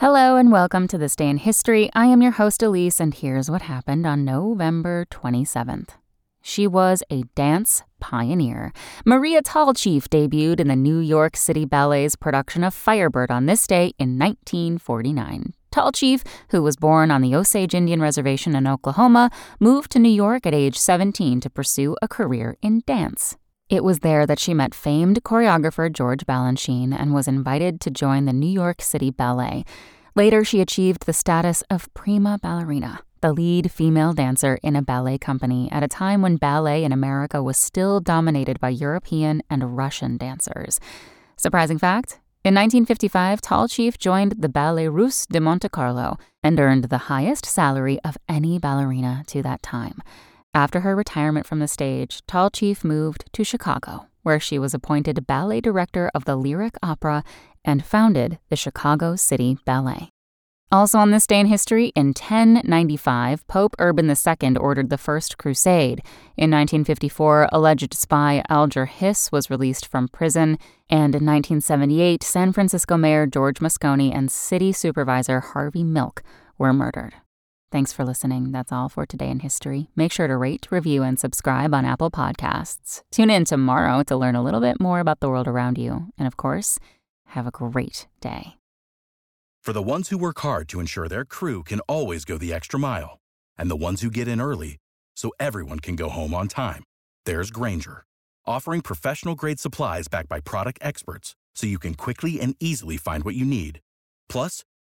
Hello and welcome to This Day in History. I am your host, Elise, and here's what happened on November 27th. She was a dance pioneer. Maria Tallchief debuted in the New York City Ballet's production of Firebird on this day in 1949. Tallchief, who was born on the Osage Indian Reservation in Oklahoma, moved to New York at age 17 to pursue a career in dance. It was there that she met famed choreographer George Balanchine and was invited to join the New York City Ballet. Later, she achieved the status of prima ballerina, the lead female dancer in a ballet company at a time when ballet in America was still dominated by European and Russian dancers. Surprising fact? In 1955, Tallchief joined the Ballet Russe de Monte Carlo and earned the highest salary of any ballerina to that time. After her retirement from the stage, Tallchief moved to Chicago, where she was appointed ballet director of the Lyric Opera and founded the Chicago City Ballet. Also on this day in history, in 1095, Pope Urban II ordered the First Crusade. In 1954, alleged spy Alger Hiss was released from prison, and in 1978, San Francisco Mayor George Moscone and City Supervisor Harvey Milk were murdered. Thanks for listening. That's all for today in history. Make sure to rate, review, and subscribe on Apple Podcasts. Tune in tomorrow to learn a little bit more about the world around you. And of course, have a great day. For the ones who work hard to ensure their crew can always go the extra mile, and the ones who get in early so everyone can go home on time, there's Grainger, offering professional grade supplies backed by product experts so you can quickly and easily find what you need. Plus,